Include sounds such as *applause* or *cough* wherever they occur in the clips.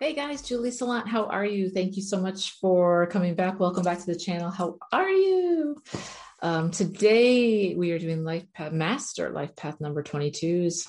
Hey guys, Julie Salant, how are you? Thank you so much for coming back. Welcome back to the channel. How are you? Um, today we are doing Life Path Master Life Path number 22s.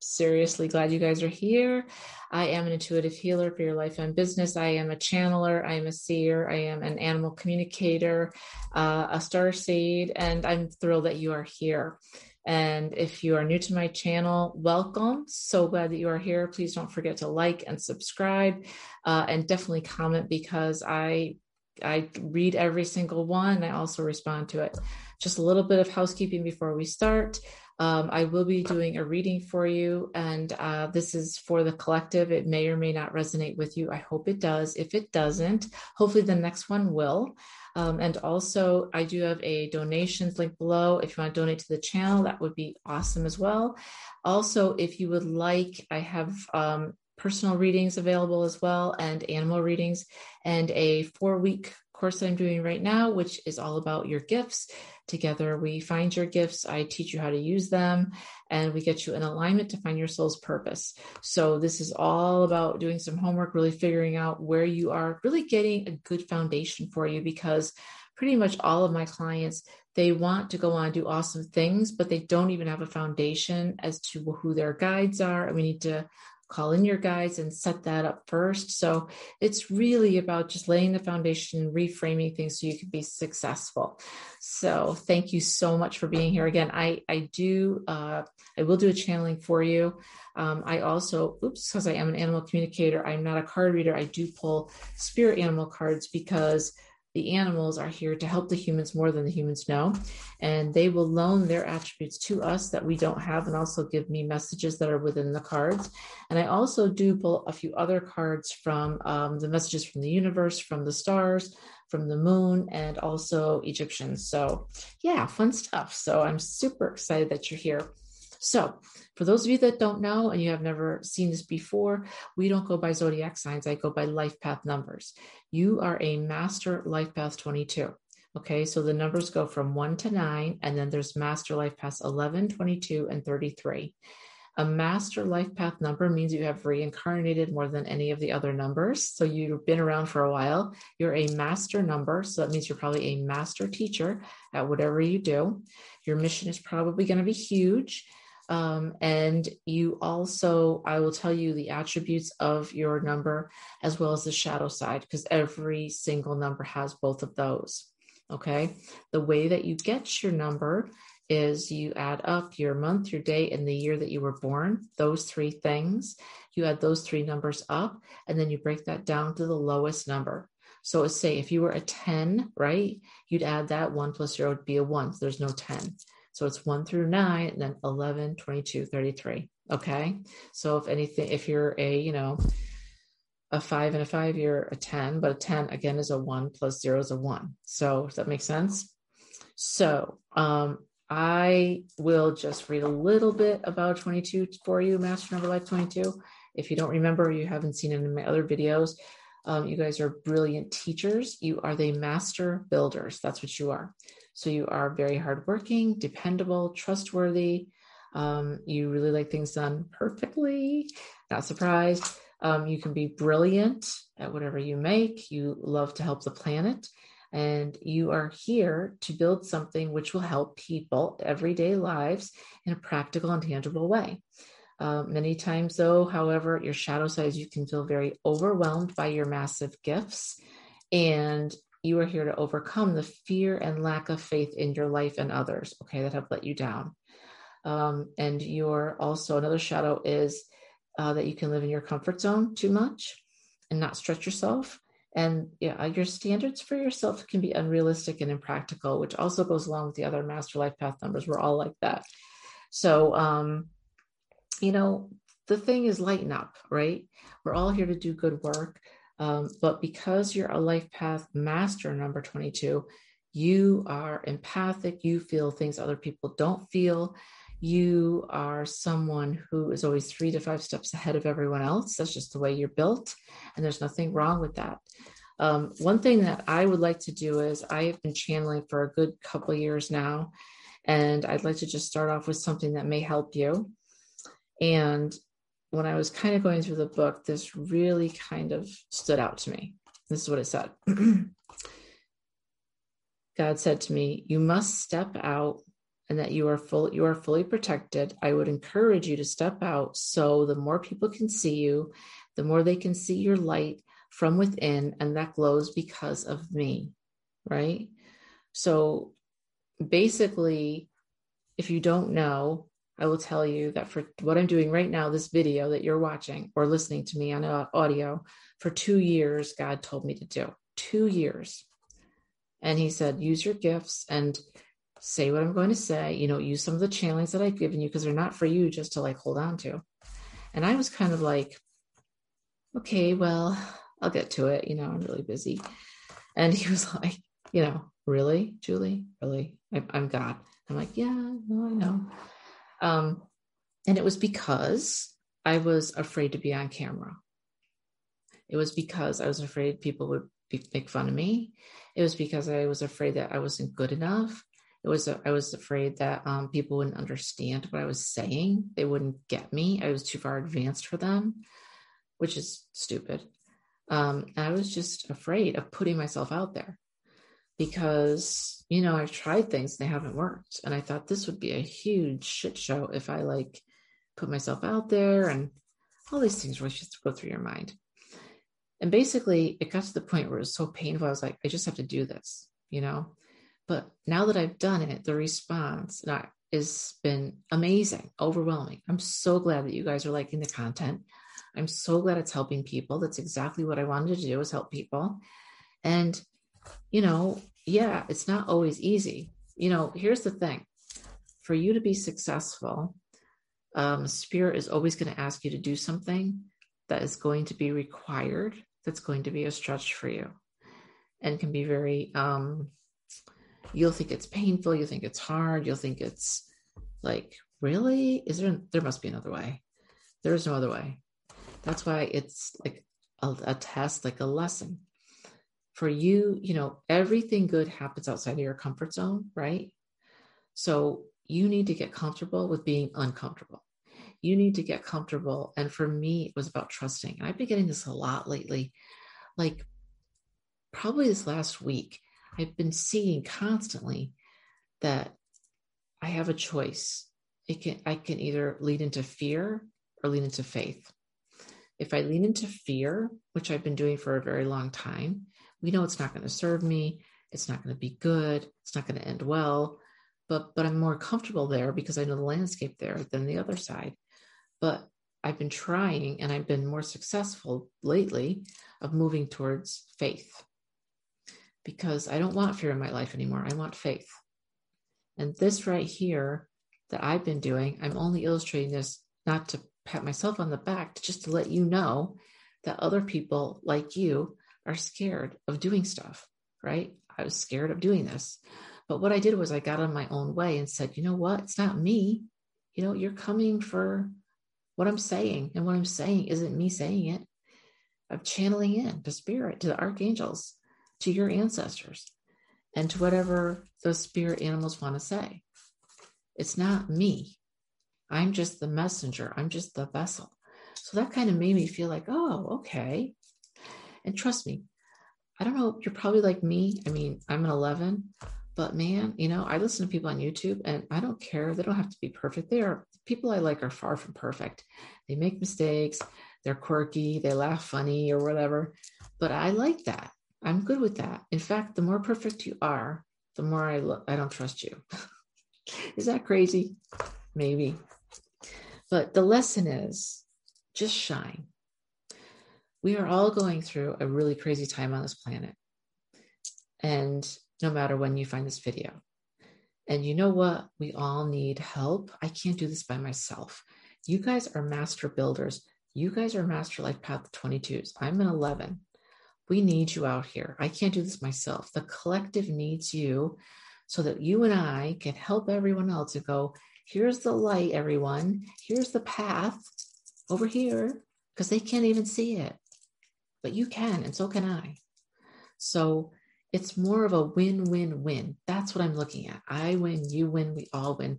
Seriously glad you guys are here. I am an intuitive healer for your life and business. I am a channeler. I am a seer. I am an animal communicator, uh, a star seed, and I'm thrilled that you are here. And if you are new to my channel, welcome. So glad that you are here. Please don't forget to like and subscribe uh, and definitely comment because I I read every single one. I also respond to it. Just a little bit of housekeeping before we start. Um, I will be doing a reading for you, and uh, this is for the collective. It may or may not resonate with you. I hope it does. If it doesn't, hopefully the next one will. Um, and also, I do have a donations link below. If you want to donate to the channel, that would be awesome as well. Also, if you would like, I have um, personal readings available as well and animal readings and a four week course that I'm doing right now, which is all about your gifts. Together, we find your gifts, I teach you how to use them, and we get you in alignment to find your soul's purpose. So, this is all about doing some homework, really figuring out where you are, really getting a good foundation for you because pretty much all of my clients they want to go on and do awesome things but they don't even have a foundation as to who their guides are and we need to call in your guides and set that up first. So it's really about just laying the foundation, reframing things so you can be successful. So thank you so much for being here again. I I do uh, I will do a channeling for you. Um, I also, oops, because I am an animal communicator, I'm not a card reader. I do pull spirit animal cards because the animals are here to help the humans more than the humans know. And they will loan their attributes to us that we don't have and also give me messages that are within the cards. And I also do pull a few other cards from um, the messages from the universe, from the stars, from the moon, and also Egyptians. So, yeah, fun stuff. So I'm super excited that you're here. So, for those of you that don't know and you have never seen this before, we don't go by zodiac signs. I go by life path numbers. You are a master life path 22. Okay, so the numbers go from one to nine, and then there's master life paths 11, 22, and 33. A master life path number means you have reincarnated more than any of the other numbers. So you've been around for a while. You're a master number. So that means you're probably a master teacher at whatever you do. Your mission is probably going to be huge. Um, and you also, I will tell you the attributes of your number as well as the shadow side, because every single number has both of those. Okay. The way that you get your number is you add up your month, your day, and the year that you were born, those three things. You add those three numbers up, and then you break that down to the lowest number. So, say if you were a 10, right, you'd add that one plus zero would be a one. So there's no 10. So it's one through nine, and then 11, 22, 33. Okay. So if anything, if you're a, you know, a five and a five, you're a 10, but a 10 again is a one plus zero is a one. So does that make sense? So um, I will just read a little bit about 22 for you, Master Number Life 22. If you don't remember, you haven't seen it in my other videos. Um, you guys are brilliant teachers. You are the master builders. That's what you are. So you are very hardworking, dependable, trustworthy. Um, you really like things done perfectly. Not surprised. Um, you can be brilliant at whatever you make. You love to help the planet. And you are here to build something which will help people everyday lives in a practical and tangible way. Uh, many times, though, however, your shadow side, you can feel very overwhelmed by your massive gifts and you are here to overcome the fear and lack of faith in your life and others, okay, that have let you down. Um, and you're also another shadow is uh, that you can live in your comfort zone too much and not stretch yourself. And yeah, your standards for yourself can be unrealistic and impractical, which also goes along with the other master life path numbers. We're all like that. So, um, you know, the thing is lighten up, right? We're all here to do good work. Um, but because you're a life path master, number 22, you are empathic. You feel things other people don't feel. You are someone who is always three to five steps ahead of everyone else. That's just the way you're built. And there's nothing wrong with that. Um, one thing that I would like to do is I have been channeling for a good couple years now. And I'd like to just start off with something that may help you. And when I was kind of going through the book, this really kind of stood out to me. This is what it said. *clears throat* God said to me, You must step out and that you are full you are fully protected. I would encourage you to step out so the more people can see you, the more they can see your light from within, and that glows because of me. Right. So basically, if you don't know, I will tell you that for what I'm doing right now, this video that you're watching or listening to me on uh, audio, for two years, God told me to do. Two years. And He said, use your gifts and say what I'm going to say. You know, use some of the channelings that I've given you because they're not for you just to like hold on to. And I was kind of like, okay, well, I'll get to it. You know, I'm really busy. And he *laughs* was like, you know, really, Julie, really, I'm God. I'm like, yeah, no, I know. Um, and it was because I was afraid to be on camera. It was because I was afraid people would be, make fun of me. It was because I was afraid that I wasn't good enough. It was I was afraid that um, people wouldn't understand what I was saying. They wouldn't get me. I was too far advanced for them, which is stupid. Um, I was just afraid of putting myself out there because you know I've tried things and they haven't worked, and I thought this would be a huge shit show if I like put myself out there and all these things really just go through your mind. And basically, it got to the point where it was so painful. I was like, I just have to do this, you know. But now that I've done it, the response has been amazing, overwhelming. I'm so glad that you guys are liking the content. I'm so glad it's helping people. That's exactly what I wanted to do is help people. And you know, yeah, it's not always easy. You know, here's the thing for you to be successful, um, spirit is always going to ask you to do something that is going to be required, that's going to be a stretch for you, and can be very, um, you'll think it's painful, you'll think it's hard, you'll think it's like, really? Is there, there must be another way. There is no other way. That's why it's like a, a test, like a lesson for you, you know, everything good happens outside of your comfort zone, right? So you need to get comfortable with being uncomfortable. You need to get comfortable. And for me, it was about trusting. And I've been getting this a lot lately. Like probably this last week, I've been seeing constantly that I have a choice. It can I can either lead into fear or lean into faith. If I lean into fear, which I've been doing for a very long time, we know it's not going to serve me it's not going to be good it's not going to end well but but i'm more comfortable there because i know the landscape there than the other side. But i've been trying and i've been more successful lately of moving towards faith because i don't want fear in my life anymore. I want faith. And this right here that i've been doing i'm only illustrating this not to pat myself on the back just to let you know that other people like you are scared of doing stuff, right? I was scared of doing this. But what I did was I got on my own way and said, you know what? It's not me. You know, you're coming for what I'm saying. And what I'm saying isn't me saying it. I'm channeling in to spirit, to the archangels, to your ancestors, and to whatever those spirit animals want to say. It's not me. I'm just the messenger. I'm just the vessel. So that kind of made me feel like, oh, okay. And trust me, I don't know, you're probably like me. I mean, I'm an 11, but man, you know, I listen to people on YouTube and I don't care. They don't have to be perfect. They are people I like are far from perfect. They make mistakes, they're quirky, they laugh funny or whatever. But I like that. I'm good with that. In fact, the more perfect you are, the more I look, I don't trust you. *laughs* is that crazy? Maybe. But the lesson is just shine we are all going through a really crazy time on this planet. And no matter when you find this video. And you know what? We all need help. I can't do this by myself. You guys are master builders. You guys are master life path 22s. I'm an 11. We need you out here. I can't do this myself. The collective needs you so that you and I can help everyone else to go, here's the light, everyone. Here's the path over here, because they can't even see it but you can, and so can I. So it's more of a win win win. That's what I'm looking at. I win, you win, we all win.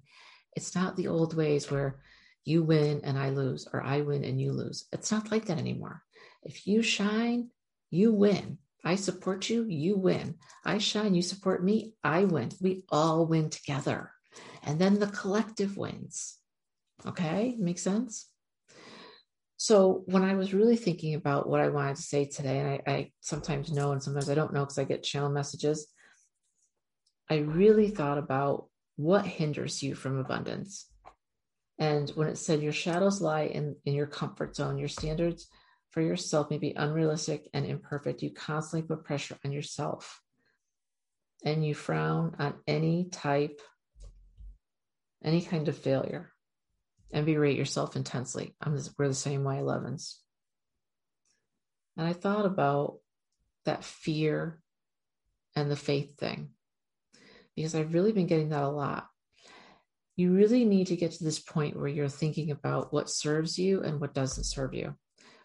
It's not the old ways where, you win and I lose, or I win and you lose. It's not like that anymore. If you shine, you win. I support you, you win. I shine, you support me, I win. We all win together. And then the collective wins. Okay, makes sense? So when I was really thinking about what I wanted to say today, and I, I sometimes know and sometimes I don't know because I get channel messages, I really thought about what hinders you from abundance. And when it said your shadows lie in, in your comfort zone, your standards for yourself may be unrealistic and imperfect. You constantly put pressure on yourself and you frown on any type, any kind of failure and berate yourself intensely. I'm just, we're the same way, 11s. And I thought about that fear and the faith thing because I've really been getting that a lot. You really need to get to this point where you're thinking about what serves you and what doesn't serve you,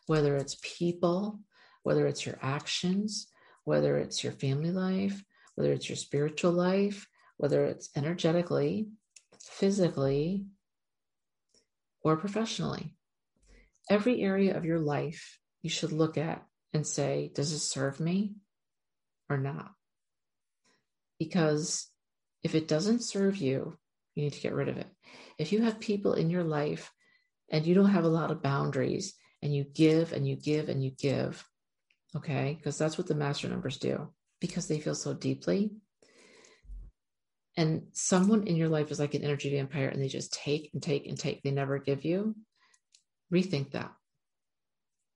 whether it's people, whether it's your actions, whether it's your family life, whether it's your spiritual life, whether it's energetically, physically, or professionally. Every area of your life you should look at and say, does it serve me or not? Because if it doesn't serve you, you need to get rid of it. If you have people in your life and you don't have a lot of boundaries and you give and you give and you give, okay, because that's what the master numbers do because they feel so deeply. And someone in your life is like an energy vampire and they just take and take and take. They never give you. Rethink that.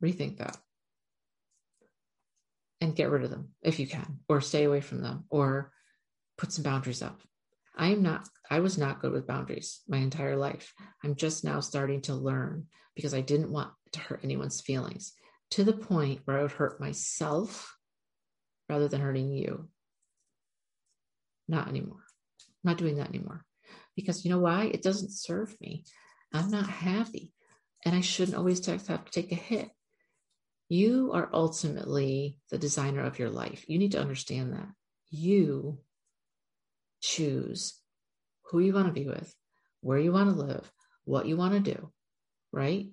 Rethink that. And get rid of them if you can, or stay away from them, or put some boundaries up. I am not, I was not good with boundaries my entire life. I'm just now starting to learn because I didn't want to hurt anyone's feelings to the point where I would hurt myself rather than hurting you. Not anymore. I'm not doing that anymore. Because you know why? It doesn't serve me. I'm not happy. And I shouldn't always have to take a hit. You are ultimately the designer of your life. You need to understand that. You choose who you want to be with, where you want to live, what you want to do, right?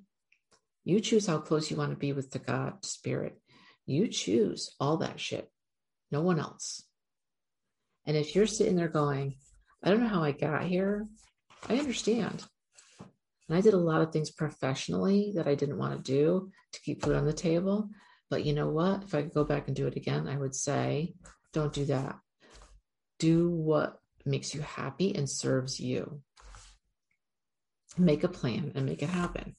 You choose how close you want to be with the God spirit. You choose all that shit, no one else. And if you're sitting there going, I don't know how I got here, I understand. And I did a lot of things professionally that I didn't want to do to keep food on the table. But you know what? If I could go back and do it again, I would say, don't do that. Do what makes you happy and serves you. Make a plan and make it happen.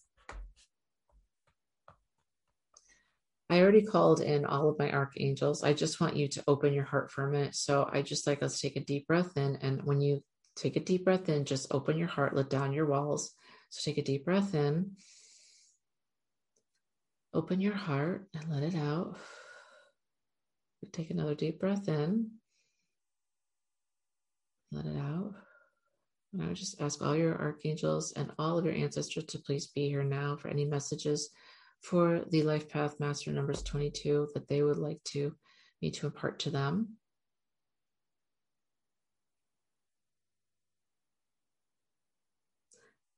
I already called in all of my archangels. I just want you to open your heart for a minute. So I just like let's take a deep breath in. And when you take a deep breath in, just open your heart, let down your walls. So take a deep breath in. Open your heart and let it out. Take another deep breath in. Let it out. And I would just ask all your archangels and all of your ancestors to please be here now for any messages for the Life Path Master numbers 22 that they would like to me to impart to them.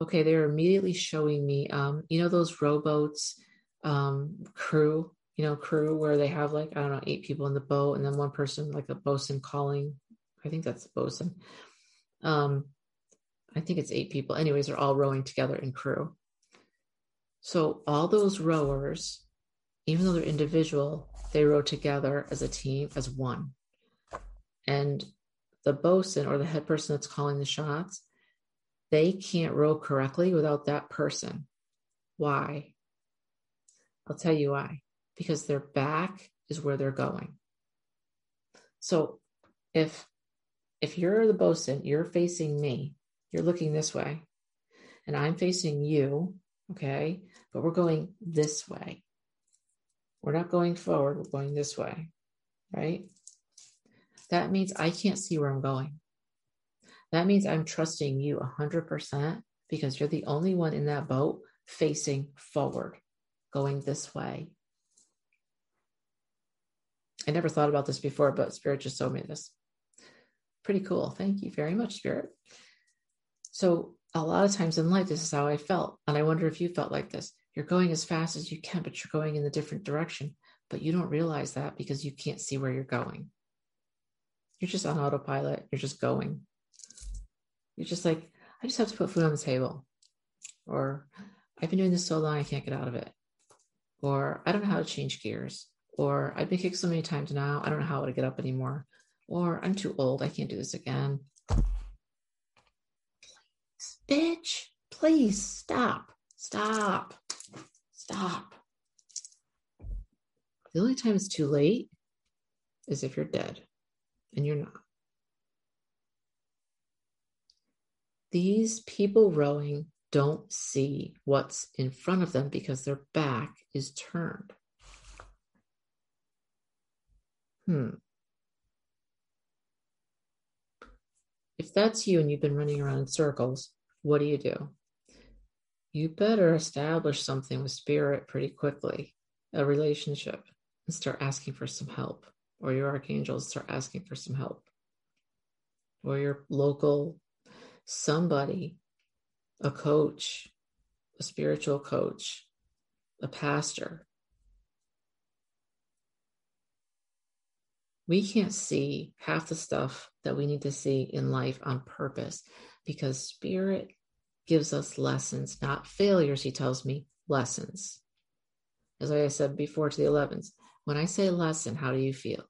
Okay, they're immediately showing me, um, you know, those rowboats, um, crew, you know, crew where they have like, I don't know, eight people in the boat and then one person, like a bosun calling I think that's the bosun. Um, I think it's eight people. Anyways, they're all rowing together in crew. So all those rowers, even though they're individual, they row together as a team, as one. And the bosun or the head person that's calling the shots, they can't row correctly without that person. Why? I'll tell you why. Because their back is where they're going. So if if you're the bosun, you're facing me, you're looking this way, and I'm facing you, okay? But we're going this way. We're not going forward, we're going this way, right? That means I can't see where I'm going. That means I'm trusting you 100% because you're the only one in that boat facing forward, going this way. I never thought about this before, but Spirit just told me this. Pretty cool. Thank you very much, Spirit. So a lot of times in life, this is how I felt. And I wonder if you felt like this. You're going as fast as you can, but you're going in a different direction. But you don't realize that because you can't see where you're going. You're just on autopilot. You're just going. You're just like, I just have to put food on the table. Or I've been doing this so long, I can't get out of it. Or I don't know how to change gears. Or I've been kicked so many times now, I don't know how to get up anymore. Or I'm too old, I can't do this again. Please stop. Stop. Stop. The only time it's too late is if you're dead and you're not. These people rowing don't see what's in front of them because their back is turned. Hmm. If that's you and you've been running around in circles, what do you do? You better establish something with spirit pretty quickly, a relationship, and start asking for some help, or your archangels start asking for some help, or your local somebody, a coach, a spiritual coach, a pastor. We can't see half the stuff that we need to see in life on purpose because spirit gives us lessons, not failures, he tells me, lessons. As I said before to the 11s, when I say lesson, how do you feel?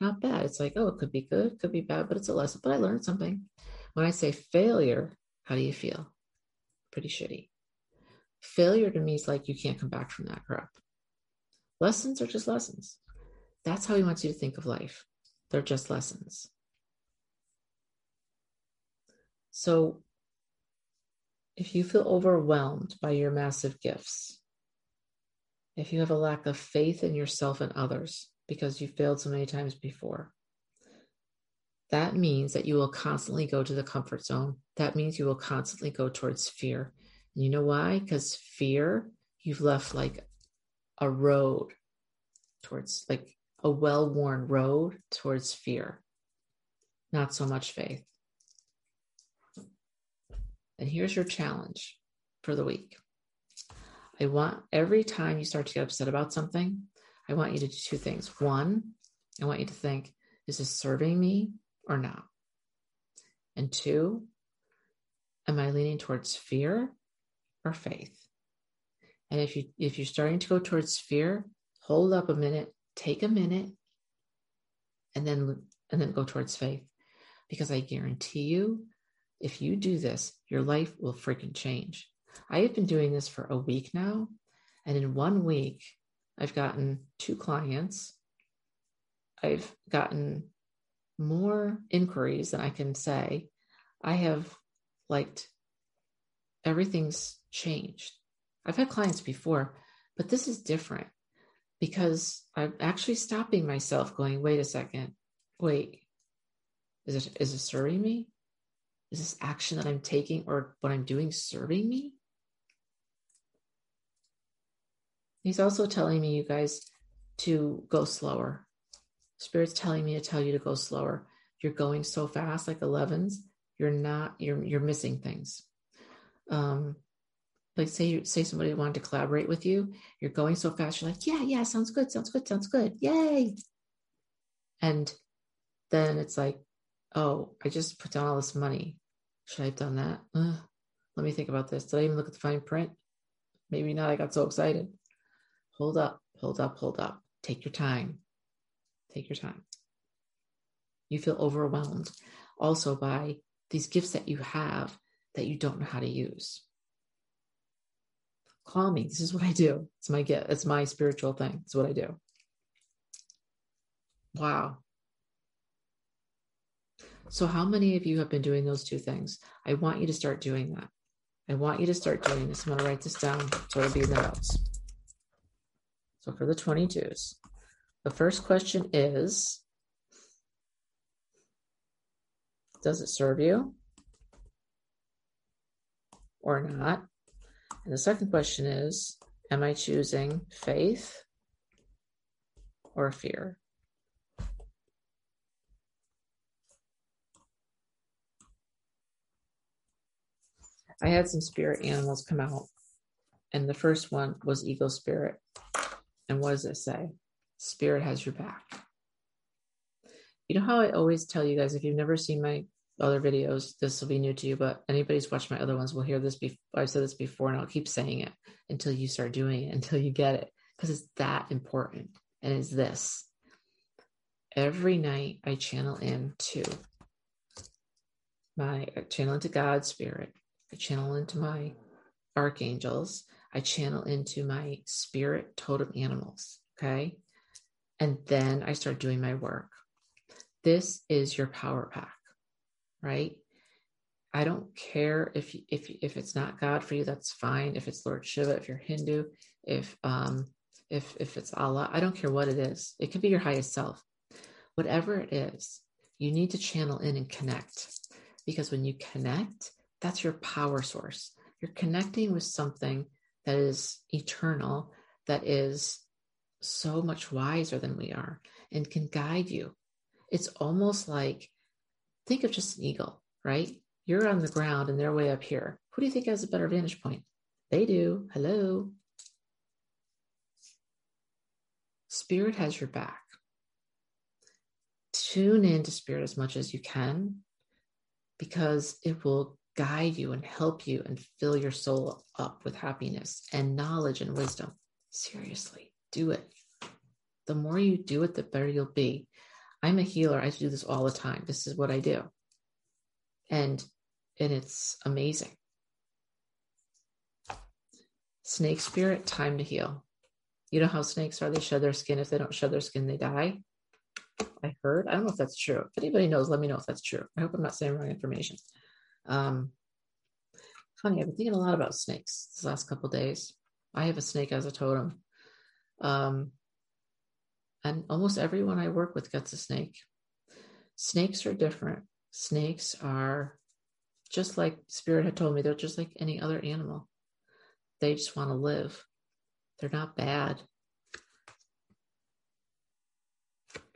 Not bad. It's like, oh, it could be good, could be bad, but it's a lesson. But I learned something. When I say failure, how do you feel? Pretty shitty. Failure to me is like you can't come back from that crap. Lessons are just lessons. That's how he wants you to think of life. They're just lessons. So if you feel overwhelmed by your massive gifts, if you have a lack of faith in yourself and others because you failed so many times before, that means that you will constantly go to the comfort zone. That means you will constantly go towards fear. And you know why? Because fear, you've left like a road towards, like a well worn road towards fear, not so much faith. And here's your challenge for the week. I want every time you start to get upset about something, I want you to do two things. One, I want you to think, is this serving me or not? And two, am I leaning towards fear or faith? And if you if you're starting to go towards fear, hold up a minute, take a minute, and then and then go towards faith. Because I guarantee you, if you do this, your life will freaking change. I have been doing this for a week now. And in one week, I've gotten two clients. I've gotten more inquiries than I can say. I have liked everything's changed. I've had clients before, but this is different because I'm actually stopping myself going, wait a second, wait, is it is it serving me? Is this action that I'm taking or what I'm doing serving me? He's also telling me, you guys, to go slower. Spirit's telling me to tell you to go slower. You're going so fast, like 11s. You're not. You're you're missing things. Um, like say say somebody wanted to collaborate with you. You're going so fast. You're like, yeah, yeah, sounds good, sounds good, sounds good, yay. And then it's like, oh, I just put down all this money. Should I have done that? Uh, let me think about this. Did I even look at the fine print? Maybe not. I got so excited. Hold up, hold up, hold up. Take your time. Take your time. You feel overwhelmed also by these gifts that you have that you don't know how to use. Call me. This is what I do. It's my gift. It's my spiritual thing. It's what I do. Wow. So, how many of you have been doing those two things? I want you to start doing that. I want you to start doing this. I'm going to write this down so it'll be in the notes. So, for the 22s, the first question is Does it serve you or not? And the second question is Am I choosing faith or fear? I had some spirit animals come out, and the first one was Eagle Spirit. And what does it say? Spirit has your back. You know how I always tell you guys if you've never seen my other videos, this will be new to you, but anybody's watched my other ones will hear this. Before. I've said this before, and I'll keep saying it until you start doing it, *laughs* until you get it, because it's that important. And it's this every night I channel into my I channel into God's spirit. I channel into my archangels. I channel into my spirit totem animals. Okay. And then I start doing my work. This is your power pack, right? I don't care if if if it's not God for you, that's fine. If it's Lord Shiva, if you're Hindu, if um if if it's Allah, I don't care what it is. It could be your highest self. Whatever it is, you need to channel in and connect. Because when you connect, that's your power source. You're connecting with something that is eternal, that is so much wiser than we are, and can guide you. It's almost like think of just an eagle, right? You're on the ground and they're way up here. Who do you think has a better vantage point? They do. Hello. Spirit has your back. Tune into spirit as much as you can because it will guide you and help you and fill your soul up with happiness and knowledge and wisdom. Seriously, do it. The more you do it, the better you'll be. I'm a healer. I do this all the time. This is what I do. And and it's amazing. Snake spirit, time to heal. You know how snakes are? They shed their skin. If they don't shed their skin, they die. I heard. I don't know if that's true. If anybody knows, let me know if that's true. I hope I'm not saying wrong information. Um, funny, I've been thinking a lot about snakes this last couple days. I have a snake as a totem. Um, and almost everyone I work with gets a snake. Snakes are different. Snakes are just like Spirit had told me, they're just like any other animal. They just want to live. They're not bad.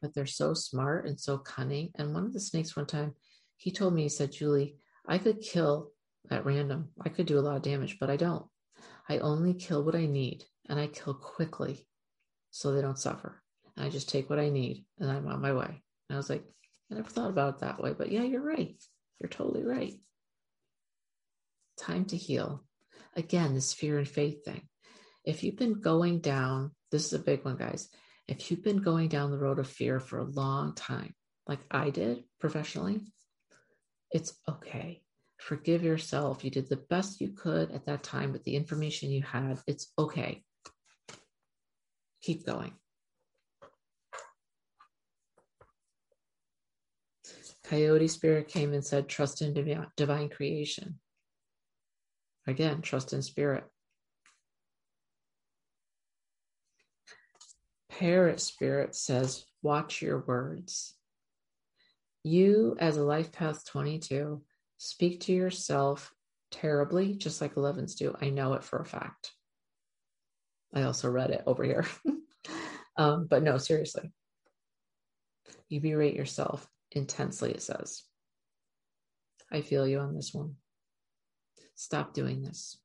But they're so smart and so cunning. And one of the snakes, one time, he told me, he said, Julie, I could kill at random. I could do a lot of damage, but I don't. I only kill what I need and I kill quickly so they don't suffer. And I just take what I need and I'm on my way. And I was like, I never thought about it that way, but yeah, you're right. You're totally right. Time to heal. Again, this fear and faith thing. If you've been going down, this is a big one, guys. If you've been going down the road of fear for a long time, like I did professionally, it's okay. Forgive yourself. You did the best you could at that time with the information you had. It's okay. Keep going. Coyote spirit came and said, Trust in divine creation. Again, trust in spirit. Parrot spirit says, Watch your words. You, as a life path 22, speak to yourself terribly, just like 11s do. I know it for a fact. I also read it over here. *laughs* um, but no, seriously. You berate yourself intensely, it says. I feel you on this one. Stop doing this.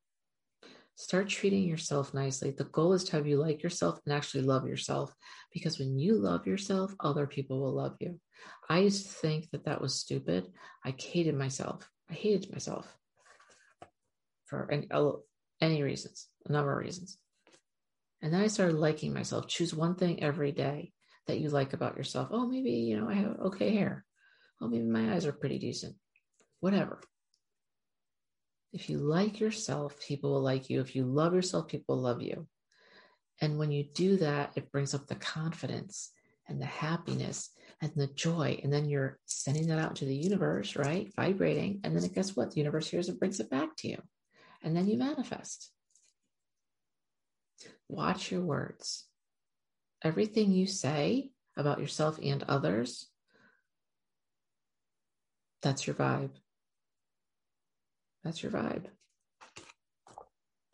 Start treating yourself nicely. The goal is to have you like yourself and actually love yourself because when you love yourself, other people will love you. I used to think that that was stupid. I hated myself. I hated myself for any, any reasons, a number of reasons. And then I started liking myself. Choose one thing every day that you like about yourself. Oh, maybe, you know, I have okay hair. Oh, maybe my eyes are pretty decent. Whatever. If you like yourself, people will like you. If you love yourself, people will love you. And when you do that, it brings up the confidence and the happiness and the joy. And then you're sending that out to the universe, right? Vibrating. And then guess what? The universe hears it, brings it back to you. And then you manifest. Watch your words. Everything you say about yourself and others, that's your vibe. That's your vibe.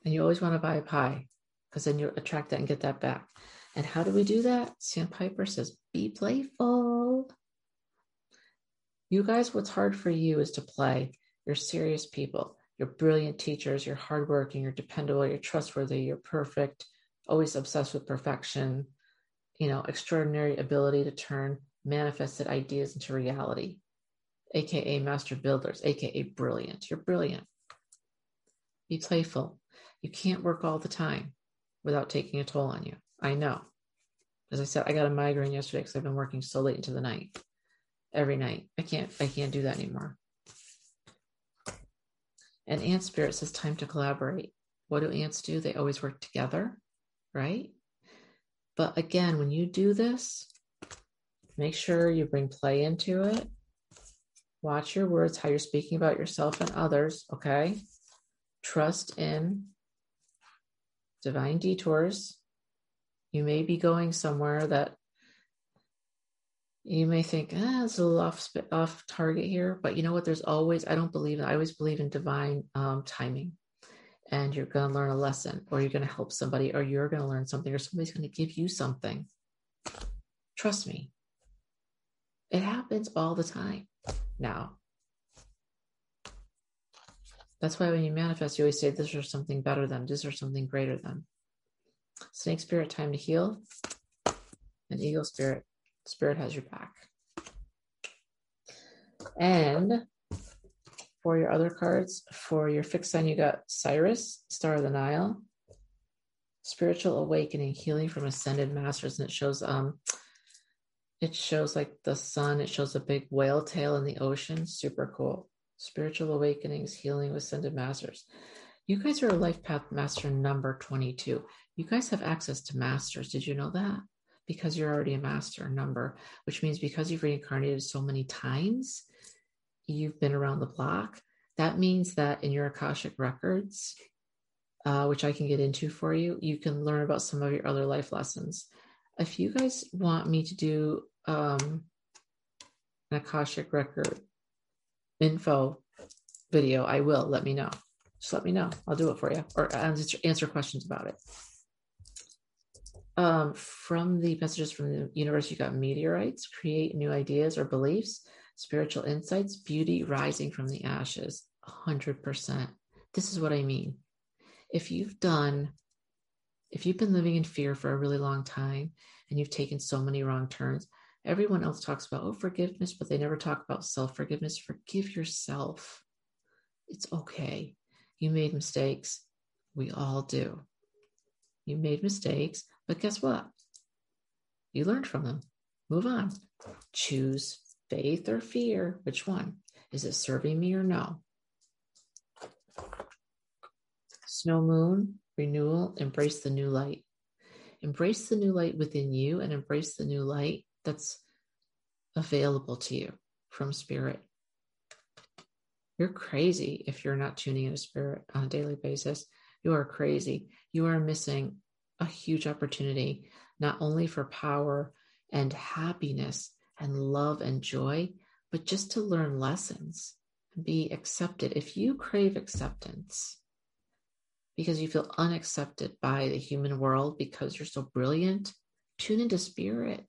And you always want to vibe high because then you attract that and get that back. And how do we do that? Sandpiper says, be playful. You guys, what's hard for you is to play. You're serious people. You're brilliant teachers, you're hardworking, you're dependable, you're trustworthy, you're perfect, always obsessed with perfection, you know, extraordinary ability to turn manifested ideas into reality, aka master builders, aka brilliant. You're brilliant. Be playful. You can't work all the time without taking a toll on you. I know. As I said, I got a migraine yesterday because I've been working so late into the night. Every night. I can't I can't do that anymore. And ant spirit says time to collaborate. What do ants do? They always work together, right? But again, when you do this, make sure you bring play into it. Watch your words, how you're speaking about yourself and others, okay? Trust in divine detours. You may be going somewhere that you may think, ah, it's a little off, off target here, but you know what? There's always, I don't believe, I always believe in divine um, timing. And you're going to learn a lesson, or you're going to help somebody, or you're going to learn something, or somebody's going to give you something. Trust me, it happens all the time now. That's why when you manifest, you always say, This or something better than, this or something greater than. Snake spirit, time to heal. And eagle spirit, spirit has your back. And for your other cards, for your fixed sign, you got Sirius, Star of the Nile, spiritual awakening, healing from ascended masters, and it shows um it shows like the sun, it shows a big whale tail in the ocean. Super cool. Spiritual awakenings, healing with ascended masters. You guys are a life path master number 22. You guys have access to masters. Did you know that? Because you're already a master number, which means because you've reincarnated so many times, you've been around the block. That means that in your Akashic records, uh, which I can get into for you, you can learn about some of your other life lessons if you guys want me to do um, an Akashic record info video, I will. Let me know. Just let me know. I'll do it for you or answer, answer questions about it. Um, from the messages from the universe, you got meteorites, create new ideas or beliefs, spiritual insights, beauty rising from the ashes. 100%. This is what I mean. If you've done if you've been living in fear for a really long time and you've taken so many wrong turns, everyone else talks about, oh, forgiveness, but they never talk about self forgiveness. Forgive yourself. It's okay. You made mistakes. We all do. You made mistakes, but guess what? You learned from them. Move on. Choose faith or fear. Which one? Is it serving me or no? Snow moon, renewal, embrace the new light. Embrace the new light within you and embrace the new light that's available to you from spirit. You're crazy if you're not tuning into spirit on a daily basis. You are crazy. You are missing a huge opportunity, not only for power and happiness and love and joy, but just to learn lessons and be accepted. If you crave acceptance, because you feel unaccepted by the human world because you're so brilliant, tune into spirit.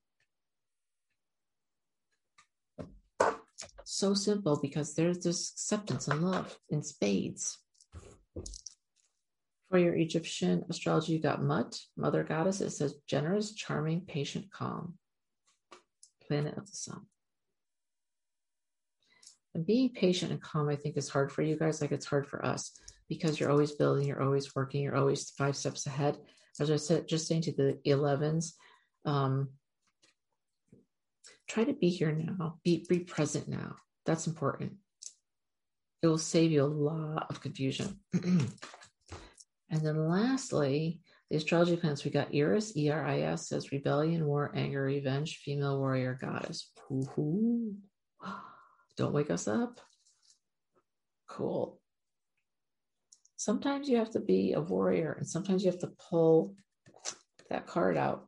So simple because there's this acceptance and love in spades. For your Egyptian astrology, you got Mut, Mother Goddess. It says generous, charming, patient, calm. Planet of the Sun. And being patient and calm, I think, is hard for you guys, like it's hard for us because you're always building, you're always working, you're always five steps ahead. As I said, just saying to the 11s, um, try to be here now, be, be present now. That's important. It will save you a lot of confusion. *clears throat* and then lastly, the astrology planets, we got Eris, E R I S, says rebellion, war, anger, revenge, female warrior goddess. Ooh, *gasps* Don't wake us up. Cool sometimes you have to be a warrior and sometimes you have to pull that card out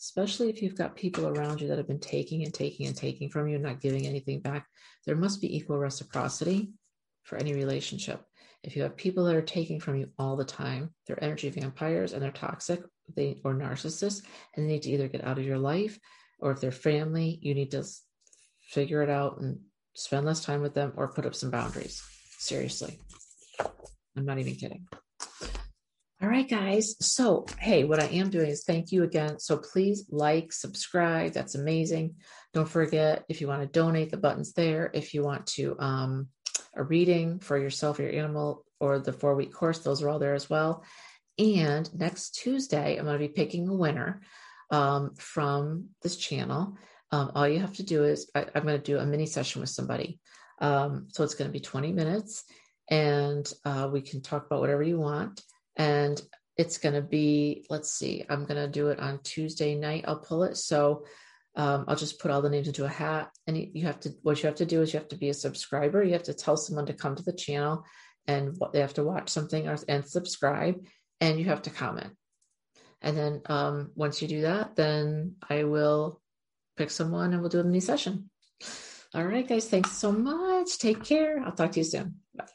especially if you've got people around you that have been taking and taking and taking from you and not giving anything back. There must be equal reciprocity for any relationship. If you have people that are taking from you all the time they're energy vampires and they're toxic they or narcissists and they need to either get out of your life or if they're family you need to figure it out and spend less time with them or put up some boundaries. Seriously I'm not even kidding. All right, guys. So, hey, what I am doing is thank you again. So, please like, subscribe. That's amazing. Don't forget if you want to donate, the button's there. If you want to um, a reading for yourself or your animal or the four week course, those are all there as well. And next Tuesday, I'm going to be picking a winner um, from this channel. Um, all you have to do is I, am going to do a mini session with somebody. Um, so it's going to be 20 minutes and uh, we can talk about whatever you want. And it's going to be, let's see, I'm going to do it on Tuesday night. I'll pull it. So um, I'll just put all the names into a hat. And you have to, what you have to do is you have to be a subscriber. You have to tell someone to come to the channel and they have to watch something or, and subscribe and you have to comment. And then um, once you do that, then I will pick someone and we'll do a mini session. All right, guys. Thanks so much. Take care. I'll talk to you soon. Bye.